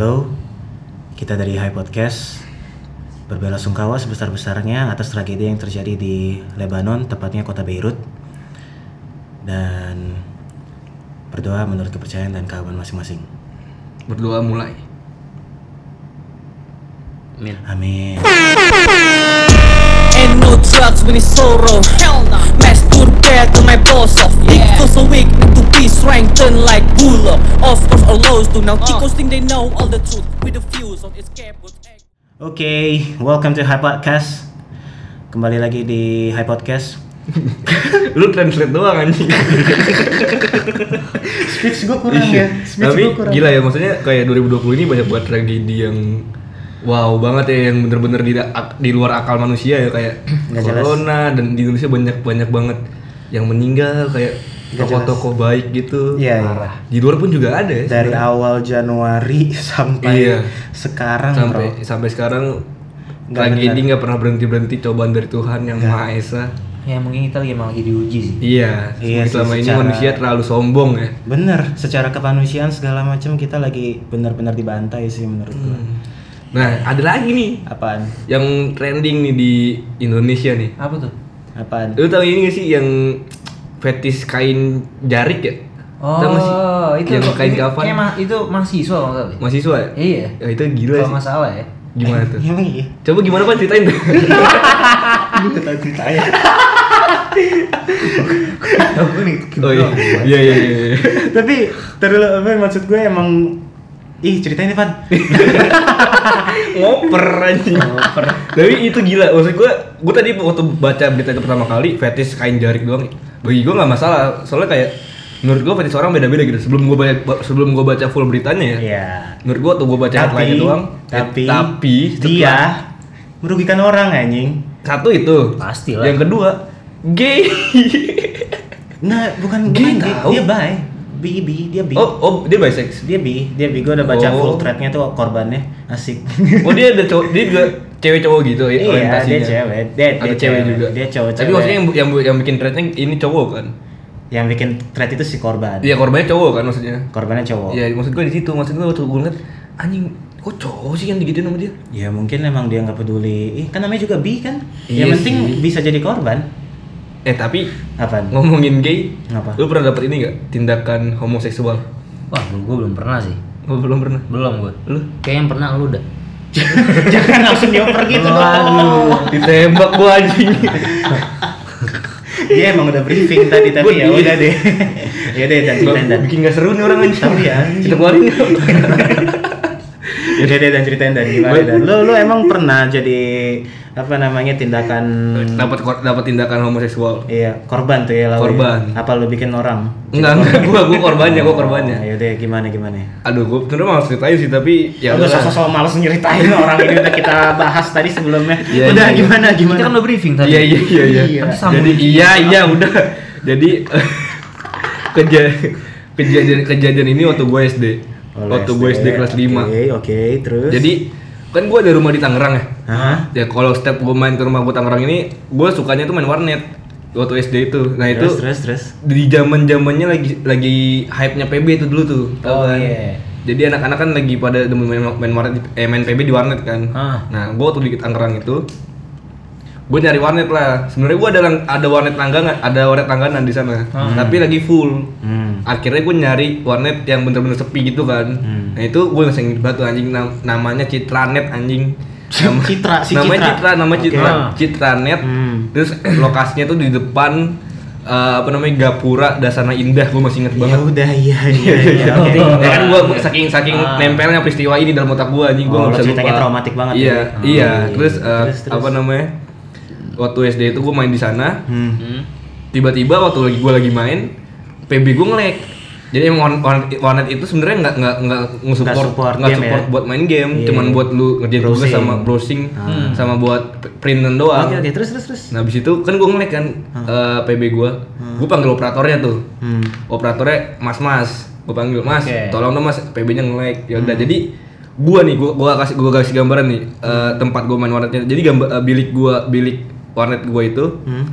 Halo, kita dari High Podcast berbela sungkawa sebesar-besarnya atas tragedi yang terjadi di Lebanon, tepatnya kota Beirut. Dan berdoa menurut kepercayaan dan keagamaan masing-masing. Berdoa mulai. Amin. Amin. And no drugs when it's sorrow Hell nah Masturbate to my boss off Dick feels so weak be strengthened like bull Of course all lows do Now chicos think they know all the truth With the views on escape with egg Oke, welcome to High Podcast. Kembali lagi di High Podcast. Lu translate doang anjing. Speech gue kurang Iya. ya. Speech Tapi gue kurang. gila ya maksudnya kayak 2020 ini banyak banget tragedi yang wow banget ya yang bener-bener di, di luar akal manusia ya kayak Nggak jelas. corona dan di Indonesia banyak banyak banget yang meninggal kayak toko-toko baik gitu. Iya, iya. Di luar pun juga ada ya. Dari sebenarnya. awal Januari sampai Iya. sekarang, sampai bro. sampai sekarang Nggak tragedi nggak pernah berhenti berhenti cobaan dari Tuhan yang Nggak. Maha Esa. Ya mungkin kita lagi emang lagi diuji sih. Iya, Iya sih, selama ini secara- manusia terlalu sombong ya. Bener, secara kemanusiaan segala macam kita lagi benar-benar dibantai sih menurut gue. Hmm. Nah, ada lagi nih Apaan? yang trending nih di Indonesia nih. Apa tuh? Apaan? Lu tahu ini gak sih yang fetis kain jarik ya? Oh, itu yang kain kafan kayak ma- itu mahasiswa kalau nggak salah. mahasiswa ya? Iya. Ya, itu gila Kalau sih. nggak salah ya. Gimana tuh? Iya? Coba gimana Pan ceritain tuh. Gue tahu ceritanya. Aku nih. oh iya. Iya iya iya. iya. Tapi terus apa maksud gue emang Ih ceritain nih Van Ngoper anjing. Ngoper. Tapi itu gila, maksud gue, gue tadi waktu baca berita itu pertama kali, fetis kain jarik doang, bagi gue nggak masalah, soalnya kayak menurut gue fetis orang beda-beda gitu. Sebelum gue baca, sebelum gue baca full beritanya ya, Iya menurut gue tuh gue baca Tapi headline doang, eh, Tapi tapi Dia setelah- Merugikan orang anjing satu itu, Pasti lah. yang kedua gay. Nah bukan bukan gay, tahu. Dia bi Bi bi Dia bi oh oh dia bisex. Dia bi Dia bi Gue udah baca Oh. full threadnya tuh korbannya Asik Oh dia ada cowok, dia juga cewek cowok gitu ya Iya dia cewek Dia, Ada dia cewek juga. Dia cowok Tapi maksudnya yang, yang yang bikin threadnya ini cowok kan? Yang bikin thread itu si korban Iya korbannya cowok kan maksudnya. Korbannya cowok Ya maksud gue di situ, maksud gue waktu gue ngeliat anjing kok cowok sih yang digituin sama dia? Ya mungkin emang dia nggak peduli. Ih, kan namanya juga bi kan. Iya yang penting sih. bisa jadi korban. Eh tapi Apaan? ngomongin gay, Apa? lu pernah dapet ini gak tindakan homoseksual? Wah, gue belum pernah sih. Oh, belum pernah. Belum gue. Lu? Kayak yang pernah lu udah. Jangan langsung dioper gitu dong. Waduh. Ditembak gua anjing. Dia emang udah briefing tadi tapi ya udah deh. ya deh dan ceritain dan. bikin gak seru nih orang anjing. Tapi ya. Kita keluarin. Ya udah deh dan ceritain dan gimana dan. Lu lu emang pernah jadi apa namanya tindakan dapat dapat tindakan homoseksual. Iya, korban tuh ya lalu. Korban. Apa lu bikin orang? Enggak, enggak, gua gua korbannya, gua korbannya. Ya udah gimana gimana. Aduh, gua sebenernya malas ceritain sih, tapi ya Ya udah udahlah. sosok males nyeritain orang ini udah kita bahas tadi sebelumnya. Iya, udah iya. gimana gimana. Kita kan udah briefing tadi. Iya iya iya iya. Iya. Jadi iya iya udah. Jadi kejadian kejadian kejadian ini waktu gue SD. Oleh waktu gue SD kelas 5. Oke, oke, terus. Jadi kan gue ada rumah di Tangerang ya. Hah? Ya kalau setiap gue main ke rumah gue Tangerang ini, gue sukanya tuh main warnet waktu SD itu. Nah itu terus terus. di zaman zamannya lagi lagi hype nya PB itu dulu tuh. tahu Oh, kan? iya. Jadi anak-anak kan lagi pada demen main, main warnet, di- eh, main PB di warnet kan. Ah. Nah, gue waktu di Tangerang itu, gue nyari warnet lah. Sebenarnya gue ada ada warnet langganan, ada warnet langganan di sana. Tapi lagi full. Hmm. Akhirnya gue nyari warnet yang bener-bener sepi gitu kan. Hmm. Nah itu gue langsung inget batu anjing nam- namanya Citranet anjing. Nama- Citra, si namanya Citra. Citra, nama Oke. Citra, Citranet. Hmm. Terus lokasinya tuh di depan eh, apa namanya Gapura Dasana Indah, gue masih inget Ya banget. udah iya iya iya. Ya kan gua gua saking saking Ah. nempelnya peristiwa ini dalam otak gua anjing Oh, gua lo nggak bisa lupa. traumatik banget Iya, ya? Oh, iya. iya, Terus, eh, Terus, terus. apa namanya? Waktu SD itu gua main di sana, Hmm. Hmm. tiba-tiba waktu lagi gua lagi main, PB gua nge-lag. Jadi emang warnet, itu sebenarnya nggak nggak nggak nge-support Nggak support nggak game support ya? buat main game, Iya, cuman iya. buat lu ngerjain tugas Browsing. sama browsing Hmm. sama buat printan doang. Oke oke terus terus terus. Nah, habis itu kan gua nge-lag kan eh, PB gua. Gua panggil operatornya tuh Hmm. operatornya mas mas gue panggil mas Oke. tolong dong mas pb nya nge lag ya udah jadi gua nih gua gua kasih gua kasih gambaran nih eh, tempat gua main warnetnya jadi gambar eh, bilik gua bilik warnet gua itu Hmm.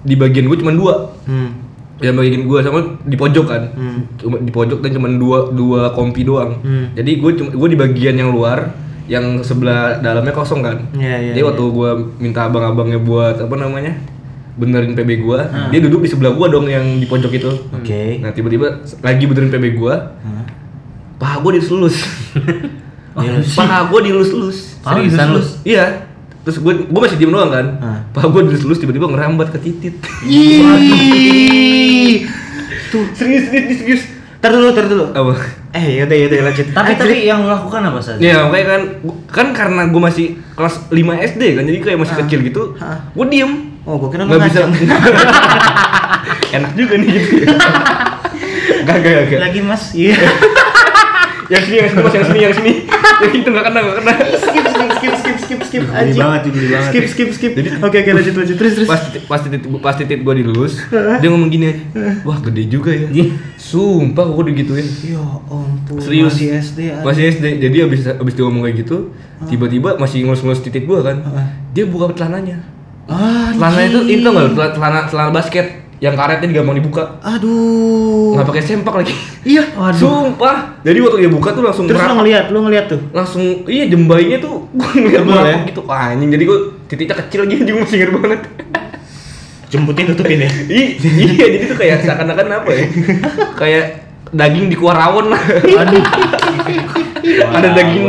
di bagian gua cuma dua Hmm. yang bagian gue sama di pojok kan Hmm. cuma di pojok dan cuma dua dua kompi doang Hmm. jadi gue cuma gue di bagian yang luar yang sebelah dalamnya kosong kan Iya, iya, jadi waktu gue minta abang-abangnya buat apa namanya benerin PB gue dia duduk di sebelah gue dong yang di pojok itu Oke. nah tiba-tiba lagi benerin PB gue Hah? paha gue dilus-lus paha gue dilus-lus Paha Serius, dilus-lus? iya terus gue gue masih diem doang kan Hah. paha gue dilus-lus tiba-tiba ngerambat ke titit Ih. tuh serius serius serius Tar dulu, tar dulu. apa Eh, yaudah, yaudah, lanjut. Tapi Ah, tapi yang lakukan apa saja? Ya makanya kan kan karena gue masih kelas 5 SD kan jadi kayak masih Ah. kecil gitu Ah. gue diem Oh, gua kira nggak bisa enak juga nih gitu ya gak gak gak Lagi Mas. Iya. yang sini yang sini mas yang sini yang sini yang itu nggak kena nggak kena skip, skip, skip, skip, skip, skip. Anjing. banget, geli banget. Skip, skip, skip. Oke, oke, lanjut, lanjut. Terus, terus. pas titit pas titit pas titit gue dilulus dia ngomong gini aja wah gede juga ya sumpah gue digituin Ya ampun. serius Masih SD. masih SD jadi abis abis dia ngomong kayak gitu tiba-tiba masih ngelus-ngelus titik gue kan Ah. dia buka celananya Ah, celana itu itu nggak celana celana basket yang karetnya gampang dibuka Aduh. nggak pakai sempak lagi Iya. sumpah jadi waktu dia buka tuh langsung Terus lo ngeliat, lo ngeliat tuh. langsung iya jembainya tuh gue ngeliat merapat ya? gitu anjing jadi gue titiknya kecil aja anjing masih inget banget Jemputin tutupin ya. I- iya jadi tuh kayak seakan-akan apa ya kayak daging di kuah rawon lah Aduh. Ada daging.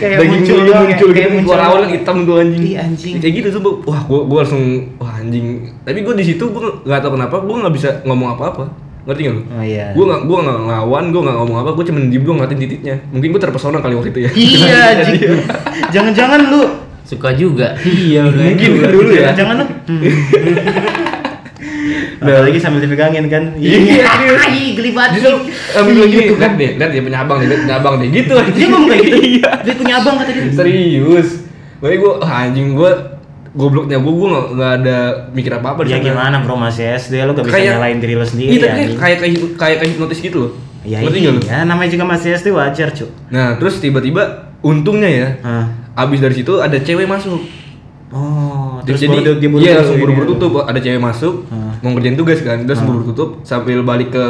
Kayak daging muncul muncul, doang muncul kayak gitu muncul kuah rawon doang. hitam tuh anjing Ih, anjing. kayak gitu tuh wah gue gue langsung wah anjing tapi gue di situ gue nggak tahu kenapa gue nggak bisa ngomong apa-apa ngerti nggak lu? Oh iya. Gue nggak gue nggak ngelawan, gue nggak ngomong apa, gue cuma diem doang ngeliatin titiknya. Mungkin gue terpesona kali waktu itu ya. Iya, anjing. Jangan-jangan lu Suka juga. Iya. Mungkin dulu ya. Jangan lu. Apalagi sambil dipegangin kan. Iya. Ih, geli banget. Justru um, bilang gini, lihat deh, lihat dia punya abang, dia punya abang deh, gitu Dia ngomong kayak gitu. Iya. Dia punya abang kata dia. Serius. Makanya gue, ah, anjing gue, gobloknya gue, gue nggak ada mikir apa apa Ya gimana bro masih SD lo gak bisa Kayak- nyalain diri lo sendiri Iya, tapi kayak kayak kayak kayak hipnotis gitu loh. Ya iya, namanya juga masih SD wajar cu. Nah, terus tiba-tiba untungnya ya, Hah. abis dari situ ada cewek masuk. Oh, terus Jadi, baru dia, dia iya langsung buru-buru tutup, ada cewek masuk, Hmm. mau ngerjain tugas kan, terus Hmm. buru tutup sambil balik ke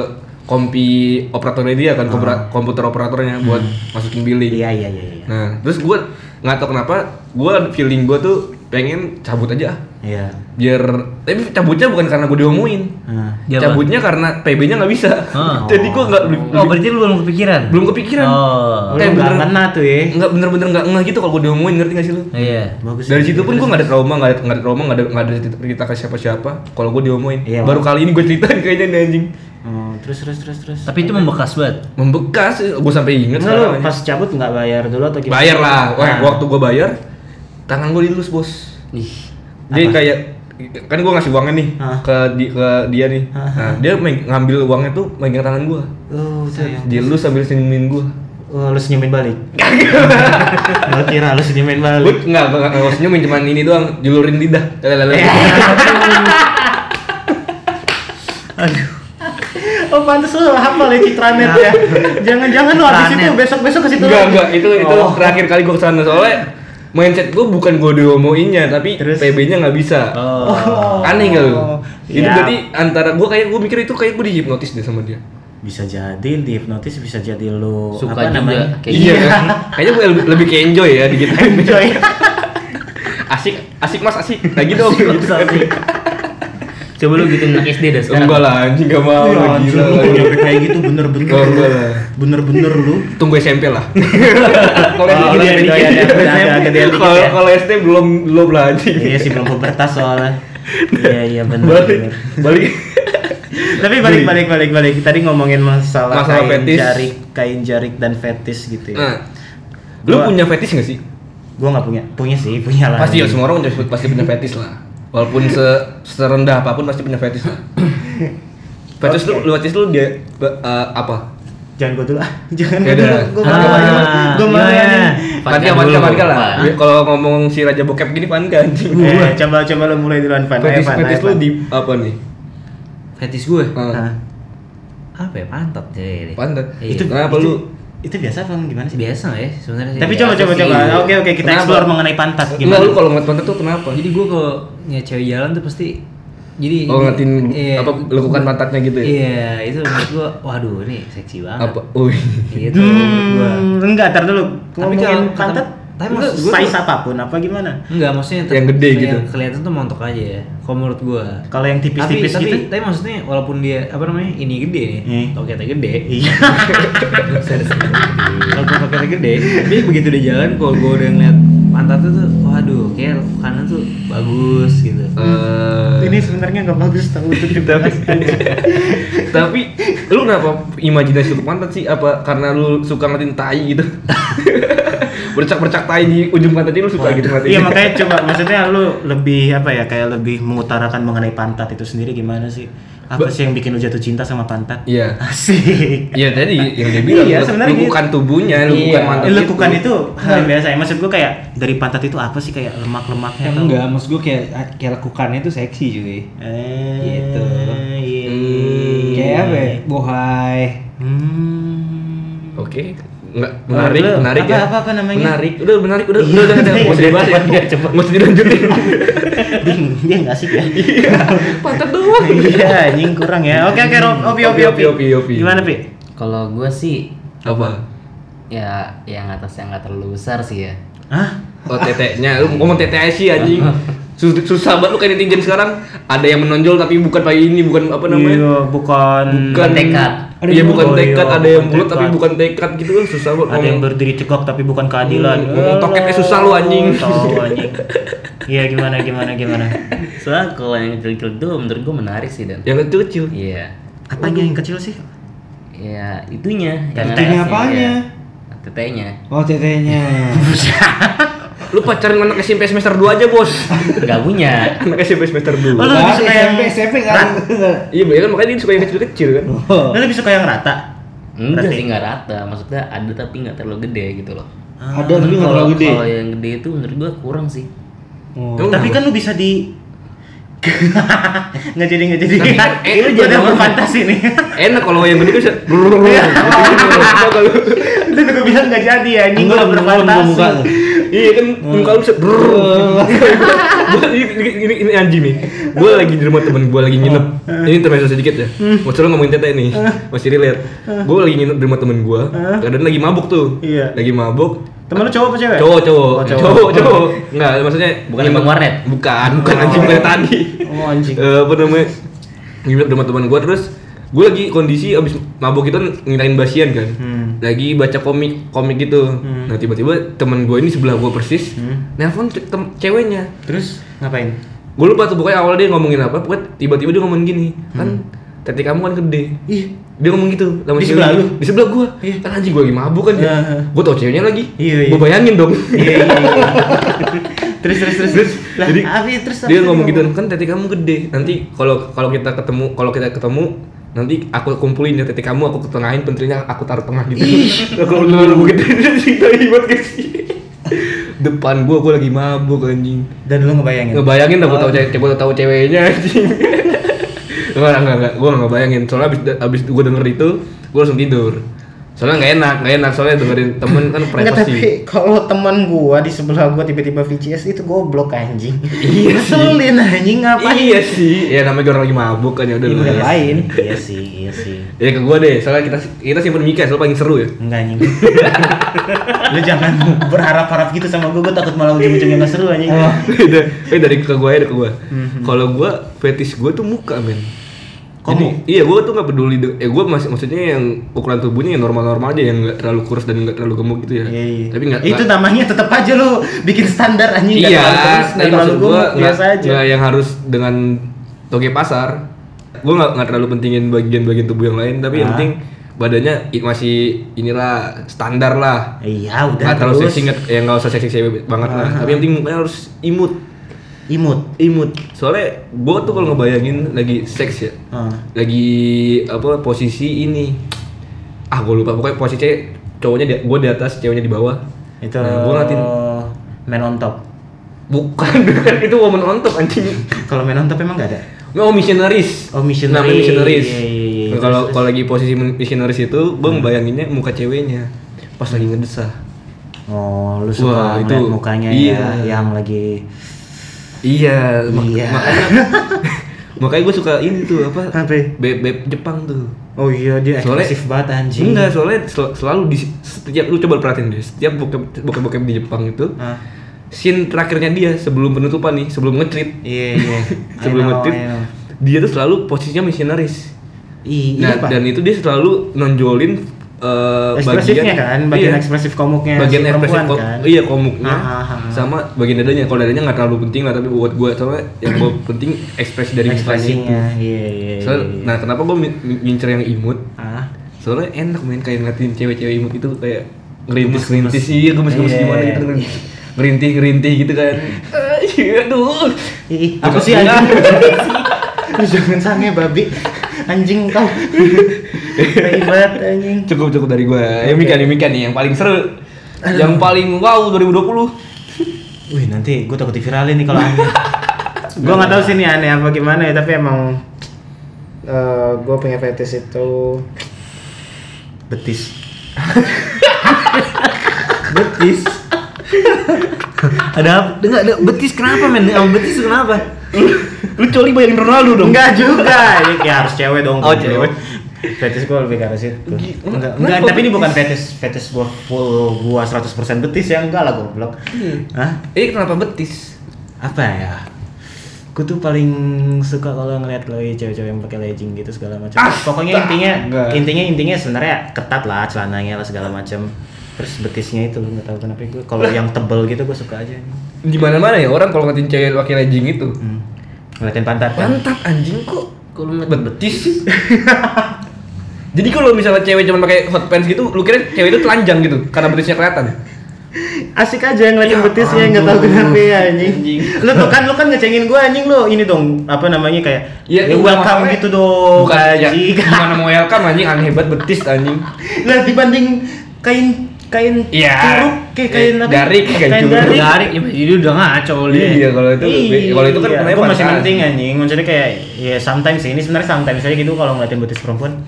kompi operatornya dia kan, kompura- komputer operatornya buat masukin billing. Iya iya iya iya. Nah, terus gue nggak tahu kenapa, gue feeling gue tuh pengen cabut aja, Iya. biar tapi cabutnya bukan karena gue diomongin, Nah. Dia apa? cabutnya karena PB-nya nggak bisa. Ah. Jadi gue nggak Oh, berarti lu belum kepikiran? belum kepikiran. Oh. Kayak bener- kena tuh ya. nggak bener-bener nggak ngeh gitu kalau gue diomongin ngerti gak sih lu? Iya. Bagus. Dari situ pun gue nggak ada trauma, nggak ada, nggak ada trauma, nggak ada nggak ada cerita, ke siapa-siapa. Kalau gue diomongin, Iya, baru kali ini gue ceritain kayaknya nih anjing. Oh, terus terus terus terus. Tapi itu membekas banget. Membekas, gue sampai inget Enggak pas cabut nggak bayar dulu atau gimana? Bayar lah, Wah, Nah. waktu gue bayar, tangan gue dilus bos. Ih. Dia Apa? kayak kan gue ngasih uangnya nih Hah? ke di, ke dia nih. Hah? Nah, dia meg- ngambil uangnya tuh megang tangan gue. Oh, tuh. Dia lu sambil senyumin gue. Oh, lu senyumin balik. Gua kira lu senyumin Gue balik. nggak nggak nggak senyumin, cuman ini doang julurin lidah. Aduh. Oh, pantes lu hafal ya Citranet ya. Jangan-jangan lu habis itu besok-besok ke situ Enggak, lagi. enggak, itu itu Oh. terakhir kali gue ke sana soalnya mindset gue bukan gue diomoinnya tapi Terus? PB-nya nggak bisa. Oh. Aneh gak lu? Itu Ya. berarti antara gue kayak gue mikir itu kayak gue dihipnotis deh sama dia. bisa jadi dihipnotis bisa jadi lu Suka apa juga, namanya? kayak iya kan? Kayaknya gue lebih, lebih ke enjoy ya di gitu. Enjoy. asik, asik mas asik. Lagi dong gitu. Coba lu gitu anak SD dah sekarang. Enggak lah, anjing gak mau Ya, lah, anjir, gila. kayak gitu bener-bener. Oh, enggak lah. Bener-bener lu. Tunggu SMP lah. Kalau Oh, SD ya, Kalau ya. kalau SD belum belum lah. Iya sih belum pubertas soalnya. Iya iya benar. Balik balik. Tapi balik balik balik balik. Tadi ngomongin masalah, Masalah kain fetis. jarik, kain jarik dan fetis gitu ya. Nah, lu Gua- punya fetish gak sih? Gua nggak punya, punya sih, punya lah. Pasti ya semua orang punya- pasti punya fetish lah. Walaupun se serendah apa pun pasti punya fetish lah. Fetish lu, lu fetish lu dia eh, apa? Jangan gua dulu ah. Jangan Ya gua dulu. malu iya. anjing. Panika, Panika panika, dulu, panika lah. Kalau ngomong si Raja Bokep gini panika anjing. Eh, coba coba lu mulai duluan Fetish Van, fetish ayo, lu Van. di apa nih? Fetis gue. Ah? Apa ya? Pantat deh. Pantat. Iya. Itu Kenapa itu- lu? Itu biasa apa gimana sih? biasa ya sebenarnya sih. Tapi coba coba coba. Oke oke kita Kenapa? explore mengenai pantat Enggak gimana. lu kalau ngeliat pantat tuh kenapa? Jadi gue kalau ngeliat cewek jalan tuh pasti Jadi Oh, ngatin iya. apa lekukan pantatnya gitu ya? Iya, itu menurut gua waduh ini seksi banget. Apa? Uy. Gitu menurut gua. Hmm, enggak, tar dulu. Tapi kalau- pantat, tapi maksud gua size tuh- apa pun apa gimana? Enggak, maksudnya Yang gede gitu. kelihatan tuh montok aja ya. Kalau menurut gua. Kalau yang tipis-tipis tapi, gitu? Tapi, tapi maksudnya walaupun dia apa namanya ini gede nih, Hmm. toketnya gede. Iya. Walaupun toketnya gede, tapi begitu dia jalan, kalau gua udah ngeliat pantatnya tuh, waduh, kayak kanan tuh bagus gitu. Eh, Ini sebenarnya nggak bagus tahu untuk dibahas. tapi lu kenapa imajinasi untuk pantat sih? Apa karena lu suka ngeliatin tai gitu? Bercak-bercak tai di ujung pantat lu suka gitu ngeliatin. Iya makanya coba maksudnya lu lebih apa ya kayak lebih mengutarakan mengenai pantat itu sendiri gimana sih? Apa sih yang bikin lu jatuh cinta sama pantat? Iya. Asik. Iya tadi yang dia bilang Iya, sebenarnya lu gitu. bukan tubuhnya, lu Iya. bukan pantat. Lekukan itu hal yang biasa ya. Maksud gua kayak dari pantat itu apa sih kayak lemak-lemaknya atau- enggak, maksud gua kayak kayak lekukannya tuh seksi cuy. Eh, Gitu. Iya. Hmm. Kayak apa ya? Bohai. Hmm. Oke. Enggak menarik, lu, menarik apa- ya. apa- apa namanya? Menarik. Udah menarik, udah udah udah, udah. Nggak usah dibahas ya. Iya, cepet. Nggak usah dilanjutin. dia, dia nggak asik ya. Pantat doang. Iya, anjing kurang ya. Oke oke. Opi opi opi. Opi, opi. Gimana pi? Kalau gue sih Apa? ya yang atas yang nggak terlalu besar sih ya. Hah? Oh tetenya, lu ngomong tete aja sih anjing. Sus- Susah banget lu kayak netizen sekarang. Ada yang menonjol tapi bukan pakai ini, bukan apa namanya? Iya, bukan. Bukan tekad. Iya bukan tekad, iya, ada yang bulat tapi bukan tekad gitu kan susah banget Ada yang berdiri tegak tapi bukan keadilan. Hmm, ngomong toketnya susah lu, anjing. Tahu anjing. Iya gimana gimana gimana. Soalnya kalau yang kecil-kecil tuh menurut gue menarik sih dan. Yang kecil-kecil. Iya. Apanya yang kecil sih? Ya itunya. yang Itunya apanya? ya. Tetenya. Oh, tetenya. Lu pacaran anak SMP semester 2 aja, Bos. Gak punya. anak SMP semester 2. Oh, lu lebih suka yang SMP, SMP enggak. Iya, bener kan makanya dia suka yang kecil-kecil kan. Oh. Lu lebih suka yang rata? Enggak Berarti- sih nggak rata. Maksudnya ada tapi nggak terlalu gede gitu loh. Ada tapi enggak kalau terlalu gede. kalau yang gede itu menurut gua kurang sih. Oh. Tapi kan lu bisa di nggak jadi nggak jadi. Kan, eh, lu lu jangan jangan- berfantasi nih. Enak kalau yang gede kan bisa. Lu juga bilang nggak jadi ya, anjing Enggak, gua belum belum muka berfantasi. tuh. Iya kan muka lu bisa ini, ini, ini, ini anjing nih. Gue lagi di rumah temen gue lagi nginep. Ini termasuk sedikit ya. Maksudnya ngomongin tete nih. Masih relate. Gue lagi nginep di rumah temen gue Kadang lagi mabuk tuh. Iya. Lagi mabuk. Temen lu cowok apa cewek? Cowok, cowok, Oh, cowok. cowok, cowok. Enggak, maksudnya Bukan yang warnet? Bukan, bukan anjing bukan yang tadi. Oh, anjing. Eh, apa namanya? Nginep di rumah teman gua terus gue lagi kondisi abis mabuk itu ngirain basian kan Hmm. lagi baca komik komik gitu nah tiba-tiba temen gue ini sebelah gue persis Hmm. tem- ceweknya Terus ngapain? gue lupa tuh pokoknya awal dia ngomongin apa pokoknya tiba-tiba dia ngomong gini kan tete kamu kan gede Ih, dia ngomong gitu sama Di sebelah lu? di sebelah gue Iya. kan anjing gue lagi mabuk kan ya gue tau ceweknya lagi Iya, iya. gue bayangin dong iya iya. iya. terus terus terus terus. Lah, jadi terus dia ngomong gitu kan tete kamu gede nanti kalau kalau kita ketemu kalau kita ketemu nanti aku kumpulin ya tete kamu aku ketengahin pentilnya aku taruh tengah gitu. Aku lu gitu. Sih tadi buat sih depan gua gua lagi mabuk anjing. Dan lu ngebayangin. ngebayangin gua tahu cewek gua tahu ceweknya anjing. Enggak enggak enggak. Gua nggak ngebayangin. Soalnya abis abis gua denger itu gua langsung tidur soalnya nggak enak nggak enak soalnya dengerin temen kan Enggak tapi privasi kalau teman gua di sebelah gua tiba-tiba VCS itu goblok anjing. Iya. Ngeselin anjing ngapain? iya sih ya namanya orang lagi mabuk kan ya udah Iya. Ngapain? Iya sih, iya sih. Ya ke gua deh, soalnya kita kita simpen Mika selalu paling seru ya. Enggak anjing. lu jangan berharap-harap gitu sama gua, gua takut malah ujung-ujungnya nggak seru anjing. Beda. Eh dari ke gua ya ke gua. Kalau gua fetish gua tuh muka, men. Kok Jadi, iya gua tuh nggak peduli eh gua masih maksudnya yang ukuran tubuhnya yang normal-normal aja yang nggak terlalu kurus dan nggak terlalu gemuk gitu ya. Iya, iya. Tapi nggak Itu nggak- namanya tetap aja lu bikin standar anjing nggak Iya, nggak tapi maksud nggak biasa aja. nggak yang harus dengan toge pasar. Gua nggak nggak terlalu pentingin bagian-bagian tubuh yang lain, tapi yang Ah. penting badannya masih inilah standar lah. Iya, udah Nggak terlalu seksi nggak ya nggak usah seksi banget lah. Ah. Tapi yang penting mukanya harus imut. Imut. imut soalnya gue tuh kalau ngebayangin lagi seks ya Ah. lagi apa posisi ini ah gue lupa pokoknya posisi cowoknya di, gue di atas ceweknya di bawah Itu nah, gue ngatin man on top. bukan bukan itu woman on top anjing Kalau man on top emang nggak ada. oh missionaries Oh, missionary. namanya missionaries Iya, iya, iya. Kalau Terus, kalau lagi posisi missionaries itu gue ngebayanginnya muka ceweknya pas lagi ngedesah Oh, lu Wah, suka itu- ngeliat mukanya iya. ya yang lagi iya mak- Iya. makanya Makanya gue suka ini tuh apa? Apa? Beb beb Jepang tuh. Oh iya dia Soalnya- ekspresif banget anjing. Enggak, soalnya sel- selalu di setiap lu coba perhatiin deh, setiap bokep bokep, bokep di Jepang itu Ah. scene terakhirnya dia sebelum penutupan nih, sebelum nge-treat. Iya iya. sebelum I know, nge-treat, I know. dia tuh selalu posisinya misionaris. Nah, iya, Pak. dan itu dia selalu nonjolin ekspresifnya bagian kan, bagian iya, ekspresif komuknya bagian si ekspresif kom- kan. iya komuknya Ah, ah, ah. sama bagian dadanya kalau dadanya nggak terlalu penting lah tapi buat gue soalnya yang gue penting ekspresi dari mukanya. Iya iya. Soalnya- iya. nah kenapa gue ngincer yang imut ah. soalnya enak main kayak ngeliatin cewek-cewek imut itu kayak ngerintis ngerintis iya gue masih Iya. gimana gitu ngerintih ngerintih gitu kan iya, aduh apa sih anjing? Jangan sange babi. Anjing kau. Ribet anjing. cukup cukup dari gue yang Mika nih Mika nih yang paling seru yang paling wow 2020 Wih nanti gue takut diviralin nih kalau aneh. gue nggak tahu sih ini aneh apa gimana ya tapi emang gue punya fetish itu betis. betis. ada apa? Enggak ada betis kenapa men? Betis kenapa? lu coli bayangin Ronaldo dong Enggak juga. Ya, ya harus cewek dong. Oh, goblok. cewek. Fetish gue lebih ke arah situ. Gi- Enggak, enggak, tapi ini bukan fetish fetish gue full gua 100% betis ya enggak lah goblok. Hah? eh kenapa betis apa ya gue tuh paling suka kalau ngeliat kalau cewek-cewek yang pakai legging gitu segala macam pokoknya intinya intinya intinya sebenarnya ketat lah celananya lah segala macam terus betisnya itu nggak tahu kenapa gue kalau yang tebel gitu gue suka aja. Di mana mana ya orang kalau ngatin cewek pakai legging itu. Hmm. ngeliatin pantat. Kan pantat anjing kok lu ngeliat betis. jadi kalau misalnya cewek cuma pakai hot pants gitu lu kira cewek itu telanjang gitu karena betisnya kelihatan? Asik aja ngeliatin Ya betisnya nggak tahu kenapa ya anjing. Anjing. lu tuh kan lu kan ngecengin gue anjing lu ini dong apa namanya kayak Ya, ya, welcome gitu dong bukan ya, anjing. gimana mau welcome anjing aneh banget betis anjing. Lah dibanding kain kain Iya. curug kayak kain apa? Garik, kain Garik. Ya jadi udah ngaco lu. iya kalau itu kalau itu kan Iya, masih penting anjing. Maksudnya kayak ya sometimes sih. Ini sebenarnya sometimes aja gitu kalau ngeliatin betis perempuan.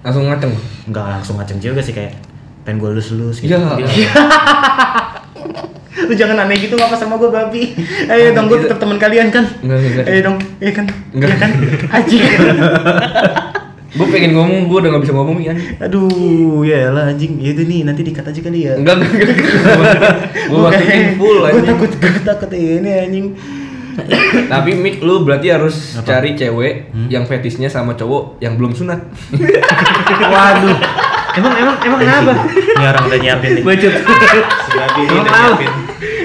Langsung ngaceng nggak langsung ngaceng juga sih kayak pengen gue lus-lus gitu. Iya. lu jangan aneh gitu ngapa sama gue babi? Ayo dong gue tetap teman kalian kan. Enggak, enggak, enggak. ayo dong iya kan? Enggak. iya kan? anjing gue pengen ngomong gue udah gak bisa ngomong ya aduh ya lah anjing. Ya itu nih nanti dikat aja kali ya enggak enggak enggak. Gue masukin full gue anjing. takut gue takut ini anjing. Tapi Mik lu berarti harus Apa? cari cewek yang fetisnya sama cowok yang belum sunat. Waduh. Emang emang emang kenapa? Ini orang udah nyiapin nih. Emang udah kenapa?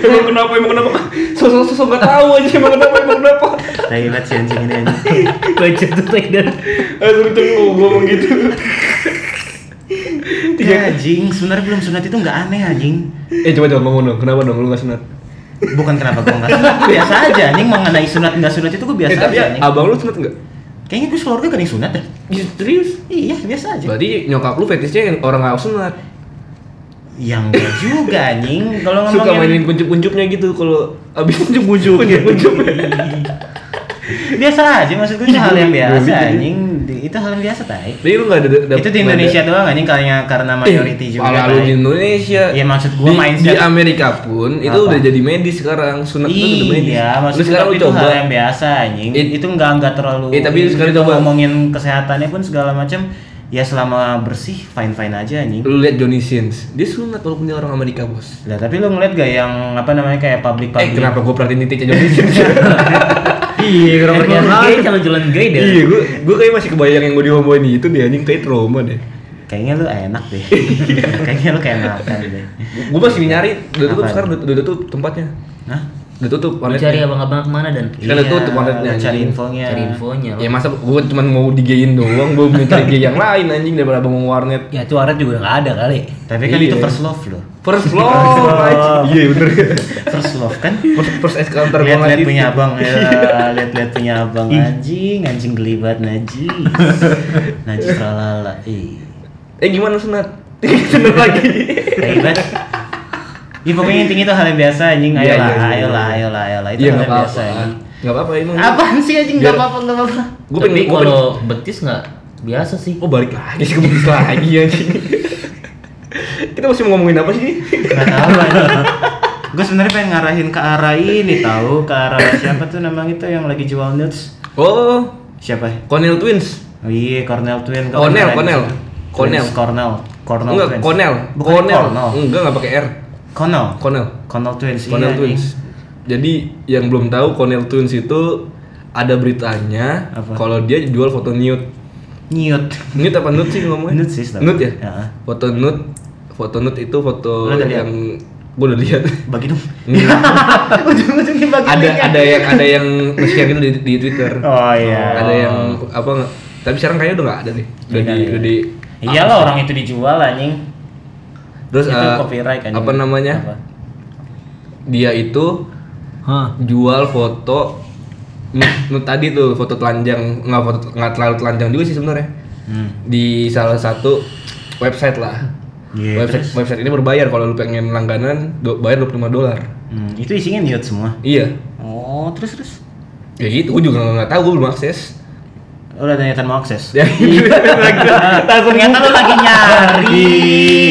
Emang kenapa emang kenapa sosok sosok gak tahu aja emang kenapa emang kenapa Tai banget si anjing ini anjing Bacot tuh Tiger. aduh itu ngomong gitu Tiga anjing, sebenarnya belum sunat itu nggak aneh anjing. eh coba coba ngomong dong kenapa dong lu gak sunat Bukan kenapa gue nggak sunat, biasa aja anjing mengenai sunat nggak sunat itu gue biasa eh tapi aja anjing. abang lu sunat nggak Kayaknya gue keluarga gak ada yang sunat. Iya, serius Iya biasa aja. berarti nyokap lu fetisnya yang orang gak sunat Yang enggak juga anjing. Kalau suka ngomongin mainin kuncup-kuncupnya gitu kalau abis kuncup-kuncup kuncup biasa aja maksud gue itu hal yang biasa Geli, geli. anjing. Itu hal yang biasa tai. Jadi lu gak ada, ada Itu di Indonesia doang anjing karena karena majority juga. Kalau lu di Indonesia Iya, maksud gua di, mindset- di Amerika pun itu Apa? udah jadi medis sekarang sunat itu udah medis Iya, lu maksudnya sekarang tapi itu coba hal yang biasa anjing. It- itu enggak enggak terlalu. Eh, tapi sekali kita coba. ngomongin kesehatannya pun segala macam ya selama bersih fine fine aja anjing. lu lihat Johnny Sins dia sunat walaupun dia orang Amerika bos Lah tapi lu ngeliat gak yang apa namanya kayak public eh public? kenapa gue perhatiin titiknya Johnny Sins Iya, Emang kenapa gay jalan-jalan gay deh. iya gue gue kayak masih kebayang yang gue dihomboin itu dia anjing kayak trauma deh Kayaknya lu enak deh. Kayaknya lu kayak makan deh. gue masih nyari udah tutup sekarang udah, udah tutup tempatnya Hah? Udah tutup Lu cari abang-abang ke mana dan? Kan udah tutup warnetnya, cari infonya. Cari infonya. ya masa gue cuma mau digeyin doang gue minta gay yang lain anjing daripada abang mau warnet Ya itu warnet juga nggak ada kali. Tapi kan Iya. itu first love loh. first love anjing. iya bener First love kan? first first encounter lihat banget lihat itu. punya abang ya lihat lihat punya abang anjing anjing gelibat najis najis tralala ih eh gimana sunat sunat lagi hebat Ih pokoknya intinya itu hal yang biasa anjing Iya, ayolah iya, iya. ayolah ayolah ayolah itu Iya hal yang biasa apa-apa. anjing Nggak apa-apa emang. apaan sih anjing nggak apa-apa nggak apa-apa Gue pengen gua kalau betis nggak biasa sih. Oh balik lagi sih ke betis lagi anjing. Kita masih mau ngomongin apa sih? tahu anjing gue sebenarnya pengen ngarahin ke arah ini tahu ke arah siapa tuh namanya itu yang lagi jual nudes Oh, Siapa? Cornell Twins. Oh iya, Cornell Twin. Cornell, Keren Cornell. sih. Cornell. Twins, Cornell. Cornell Enggak, Twins. Cornell. Bukan Cornell. Cornell. Enggak, enggak pakai R. Cornell. Cornell. Cornell Twins. Cornell iya, Twins. Jadi yang belum tahu Cornell Twins itu ada beritanya kalau dia jual foto nude. Nyut. Nude apa nude sih ngomongnya? Nude sih. Nude ya? Ya. Foto nude. Foto nude itu foto yang gue udah lihat. Bagi dong. Ujung-ujungnya bagi ada linknya. ada yang ada yang nge-share gitu di, di Twitter. Oh iya. Ada yang apa nggak? Tapi sekarang kayaknya udah nggak ada deh. Udah Iya, di, iya. udah di Iyalah orang itu dijual anjing. Terus itu eh, copyright kan. apa namanya? Apa? Dia itu Hah. jual foto nude tadi tuh foto telanjang nggak foto nggak terlalu telanjang juga sih sebenarnya Hmm. di salah satu website lah Iya, website terus? website ini berbayar kalau lu pengen langganan do, bayar 25 dolar Hmm, itu isinya nude semua. iya Oh, terus terus. ya gitu gue juga nggak tahu gue belum akses Udah ternyata mau akses. ya gitu Ternyata lu lagi nyari.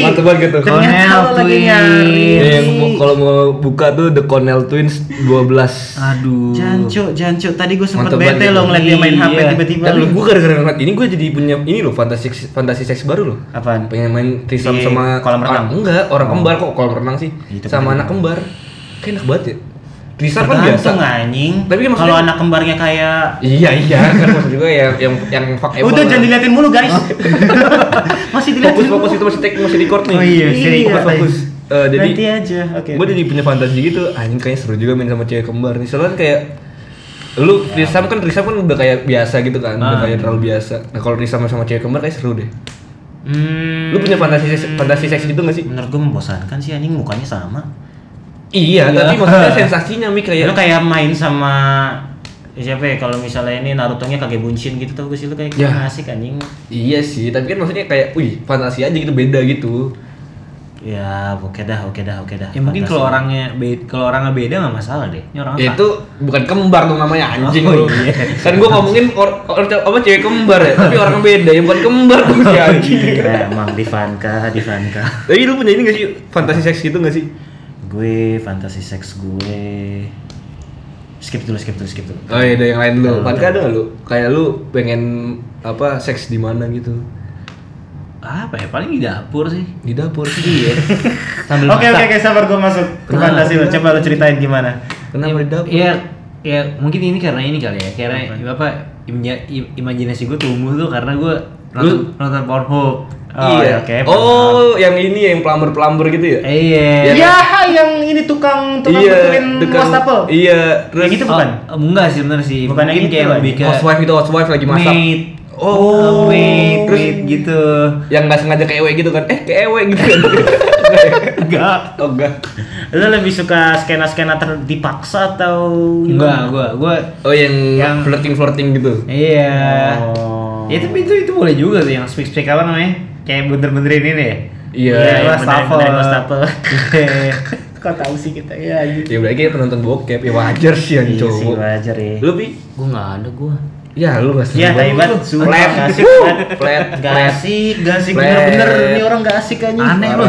mantep banget gitu Ternyata Cornell lu lagi Twins. nyari. Ya, yang mau- kalau mau buka tuh The Cornell Twins 12 Aduh. Jancuk, jancuk. Tadi gue sempet Mantep bete banget lo ngeliat dia main HP Iya. tiba-tiba. tapi gue gara-gara ngeliat ini gue jadi punya ini loh fantasi fantasi seks baru loh Apaan? pengen main threesome Di sama kolam renang? enggak orang kembar kok kolam renang sih sama anak kembar kayak enak banget ya threesome kan biasa anjing. Tapi kan kalau anak kembarnya kayak iya iya kan maksud juga ya yang yang fuck Udah jangan diliatin mulu guys. masih diliatin. fokus fokus itu masih take masih record nih Oh iya, iya. fokus fokus Eh, jadi Nanti aja. Oke. gue jadi punya fantasi gitu anjing kayaknya seru juga main sama cewek kembar nih soalnya kayak lu threesome kan threesome kan udah kayak biasa gitu kan udah Ah. kayak terlalu biasa nah kalau threesome sama cewek kembar kayak seru deh Hmm, lu punya fantasi seks, fantasi seks gitu gak sih menurut gue membosankan sih anjing mukanya sama. Iya tapi maksudnya sensasinya mi kayak Lu kayak main sama siapa ya kalau misalnya ini Naruto-nya kage buncin gitu gue sih lu kayak Ya. asik anjing. iya sih tapi kan maksudnya kayak wih fantasi aja gitu beda gitu Ya, oke dah, oke dah, oke dah. Ya mungkin kalau orangnya beda, kalau orangnya beda nggak masalah deh. Ini orang Ya, apa? itu bukan kembar tuh namanya anjing Oh, iya. Kan gua ngomongin or, or, apa cewek kembar ya, tapi orang beda yang bukan kembar tuh si anjing. Ya, emang Divanka, Divanka. Tapi lu punya ini gak sih fantasi seks gitu gak sih? Gue fantasi seks gue skip dulu, skip dulu, skip dulu. Oh iya, ada yang lain Kalau lu. Pan ada lu? Kayak lu pengen apa seks di mana gitu? Apa ya? Paling di dapur sih. Di dapur. Iya. Sambil Oke, oke, oke, sabar gue masuk ke fantasi lu. Coba lu ceritain gimana. Kenapa di dapur? Iya, ya mungkin ini karena ini kali ya. Karena apa? im- imajinasi gue tumbuh tuh karena gue nonton, nonton Pornhub. Oh, iya. oke, oh, yang ini yang pelamber-pelamber gitu ya? Iya. Ya, yang ini tukang tukang iya, betulin tukang- wastafel. Iya, terus Yang itu Oh, bukan? enggak sih sebenarnya sih. Bukan yang mungkin itu kayak lebih ke housewife itu housewife lagi masak. Oh, maid, terus maid gitu. yang nggak sengaja ke ewe gitu kan? Eh, ke ewe gitu kan? Enggak. oh enggak. Lu lebih suka skena-skena ter dipaksa atau Enggak, gua gua Oh yang, Yang- flirting flirting gitu. iya. Oh. Ya tapi itu itu boleh juga tuh yang speak speak apa namanya? Kayak bener-benerin ini ya. Iya, Iya, Iya, wastafel. wastafel. wastafel. Iya. Kok tahu sih kita ya anjing. Ya berarti kita penonton bokep ya wajar sih yang Iya sih cowok. wajar ya. Lu pi? Gue nggak ada gue. Ya lu nggak Ya, seru tapi banget sumpah Flat, gak asik, flat, Gak asik, gak asik bener-bener ini orang gak asik anjing. Aneh lu.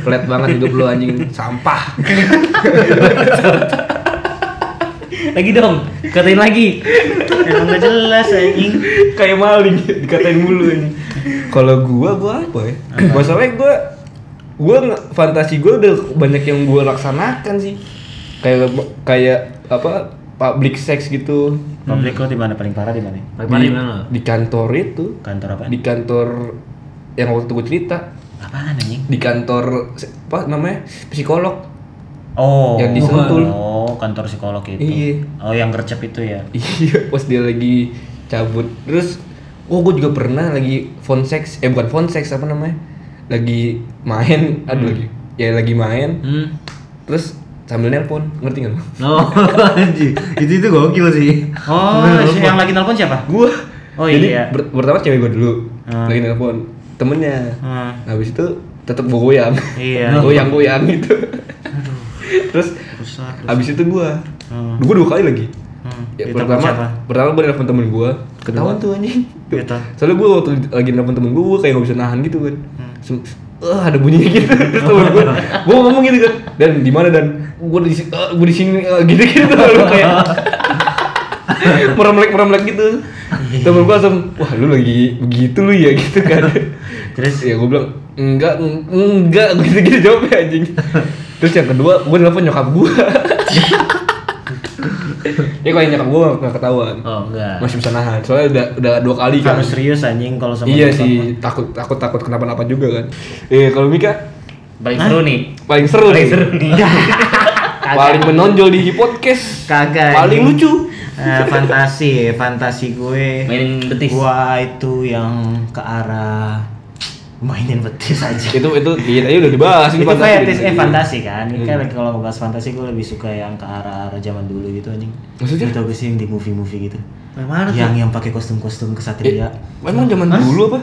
Flat banget hidup lu anjing sampah. Lagi dong, katain lagi. Emang gak jelas anjing. Kayak maling dikatain mulu ini. Kalau gua gua apa ya? Masalahnya gua gua fantasi gua udah banyak yang gua laksanakan sih. Kayak kayak apa? Public sex gitu. Publik lo di mana paling parah di mana? Di, gimana lo? di kantor itu Kantor apa? di kantor yang waktu gue cerita Apaan anjing? di kantor apa namanya psikolog Oh. Yang di Sentul. Oh, kantor psikolog itu. Iya. Oh, yang gercep itu ya. iya pas dia lagi cabut terus oh gue juga pernah lagi phone sex eh bukan phone sex apa namanya lagi main aduh lagi ya lagi main Hmm. terus sambil nelpon ngerti nggak lo No, anjing. itu itu gokil sih. Oh, yang lagi nelpon siapa? gue Oh, jadi iya. ber- pertama cewek gue dulu Hmm. lagi nelpon temennya Hmm. Habis itu tetap goyang Iya. goyang goyang gitu terus Rusak. habis itu gue Hmm. gue dua kali lagi. Hmm. ya, Ditelepon pertama siapa? pertama gue nelfon temen gue ketahuan tuh anjing. Soalnya gue waktu lagi nelfon temen gue gue kayak gak bisa nahan gitu kan Hmm. Eh ada bunyinya gitu. Terus temen gue gue ngomong gitu kan. Dan di mana dan? Gue di sini gue di sini eh, gitu gitu. Lalu kayak meremlek meremlek gitu. Temen gua langsung wah lu lagi begitu lu ya? Gitu kan. Terus? ya gua bilang enggak eng- enggak. Gitu gitu jawabnya anjing terus yang kedua gua nelfon nyokap gua ya kalau yang nyokap gua nggak ketahuan Oh enggak. masih bisa nahan soalnya udah udah dua kali kan Harus serius anjing kalau sama iya sih takut takut takut kenapa-napa juga kan eh kalau Mika Paling seru nih. paling seru Paling nih. seru nih. paling menonjol di podcast Kagak. paling lucu Eh, fantasi, fantasi gue. Mainin betis. Gua itu yang ke arah mainin betis aja. itu itu iya tadi udah dibahas itu fantasi. fantasi, eh fantasi kan. Ini kan Hmm. kalau ngebahas fantasi gue lebih suka yang ke arah arah zaman dulu gitu anjing. Maksudnya? Itu gue sih yang di movie-movie gitu. Yang mana tuh? Yang yang pakai kostum-kostum Eh, kesatria. emang zaman dulu apa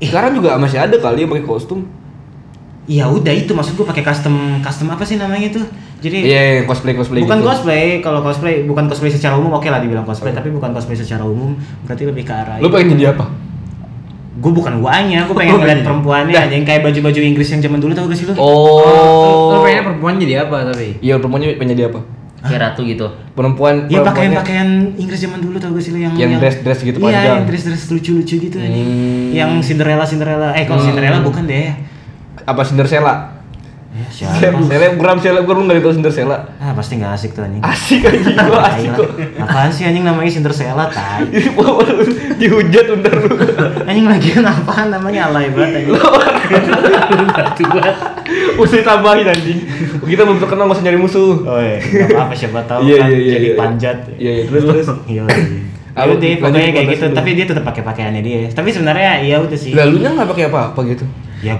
sekarang juga masih ada kali yang pakai kostum Iya udah itu maksud gue pakai custom custom apa sih namanya itu? Jadi iya iya, cosplay cosplay bukan gitu. cosplay, kalau cosplay bukan cosplay secara umum oke lah dibilang cosplay, tapi bukan cosplay secara umum berarti lebih ke arah. lu pengen jadi apa Gue bukan guanya, gue pengen Oh, ngeliat iya. perempuannya aja yang kayak baju-baju Inggris yang zaman dulu tau gak sih lu? oh Lo pengen perempuan jadi apa tapi? iya perempuannya pengen jadi apa Kayak ratu gitu. perempuan Iya pakaian pakaian Inggris zaman dulu tau gak sih lu yang Yang dress-dress gitu Iya, panjang. yang dress dress lucu-lucu gitu anjing. Hmm. Yang Cinderella Cinderella. Eh kalau Hmm. Cinderella bukan deh. apa Cinderella Ya, selebgram selebgram nggak tahu Cinderella Ah pasti nggak asik tuh anjing. asik anjing gua asik kok. Apaan sih anjing namanya Cinderella tai. dihujat bentar lu Anjing lagian apaan namanya alay banget anjing. Mesti tambahin anjing. Kita belum terkenal masih nyari musuh. Oh iya, apa-apa siapa tahu Iya, kan iya, iya, jadi iya. panjat. Iya, iya, terus, terus. Iya. Udah lanjut pokoknya kayak gitu, tapi dia tetap pakai pakaiannya dia. Tapi sebenarnya ya udah sih. Lalu nya nggak pakai apa-apa gitu. Ya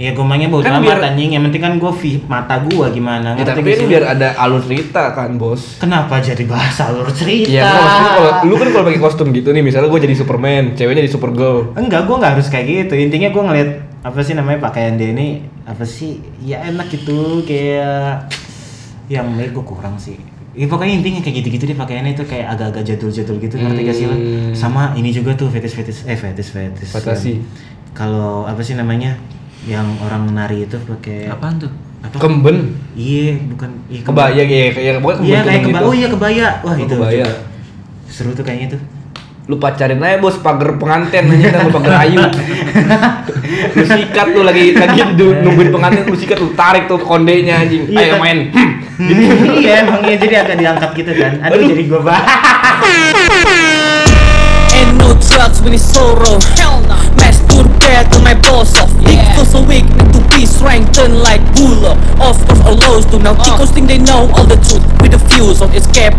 gomangnya Ya gomangnya bodo Kan amat biar- anjing, yang penting kan gua vi- mata gua gimana Ya, tapi gak ini biar ada alur cerita kan, Bos. Kenapa jadi bahasa alur cerita? Iya, kan maksudnya kalau lu kan kalau pakai kostum gitu nih, misalnya gue jadi Superman, ceweknya jadi Supergirl. Enggak, gua nggak harus kayak gitu. Intinya gua ngeliat apa sih namanya pakaian dia ini apa sih? Ya enak gitu kayak yang menurut gua kurang sih. Ya, pokoknya intinya kayak gitu-gitu deh pakaiannya itu kayak agak-agak jadul-jadul gitu ngerti gak sih lo? Hmm. Sama ini juga tuh fetis-fetis eh fetis-fetis. Fantasi. Kalau apa sih namanya? Yang orang nari itu pakai Apaan tuh? Apa? Kemben, Iya, bukan iya kebaya ya, kayak pokoknya Iya, kayak kemben-kemben kebaya. gitu. Oh iya kebaya. Wah, Oh, itu kebaya. juga. Seru tuh kayaknya tuh. Lu pacarin aja bos pagar pengantin aja lu pagar ayu. lu sikat lu lagi lagi nungguin pengantin lu sikat lu tarik tuh kondenya anjing. Iya, Ayo kan? main. iya, emang iya jadi agak diangkat gitu kan. Aduh, jadi gua bah. No drugs when it's sorrow. Hell no. Masturbate to my boss off. Feels so weak, need to be strengthened like Bulla. Of course, all lows do now. Chicos think they know all the truth with the fuse of escape.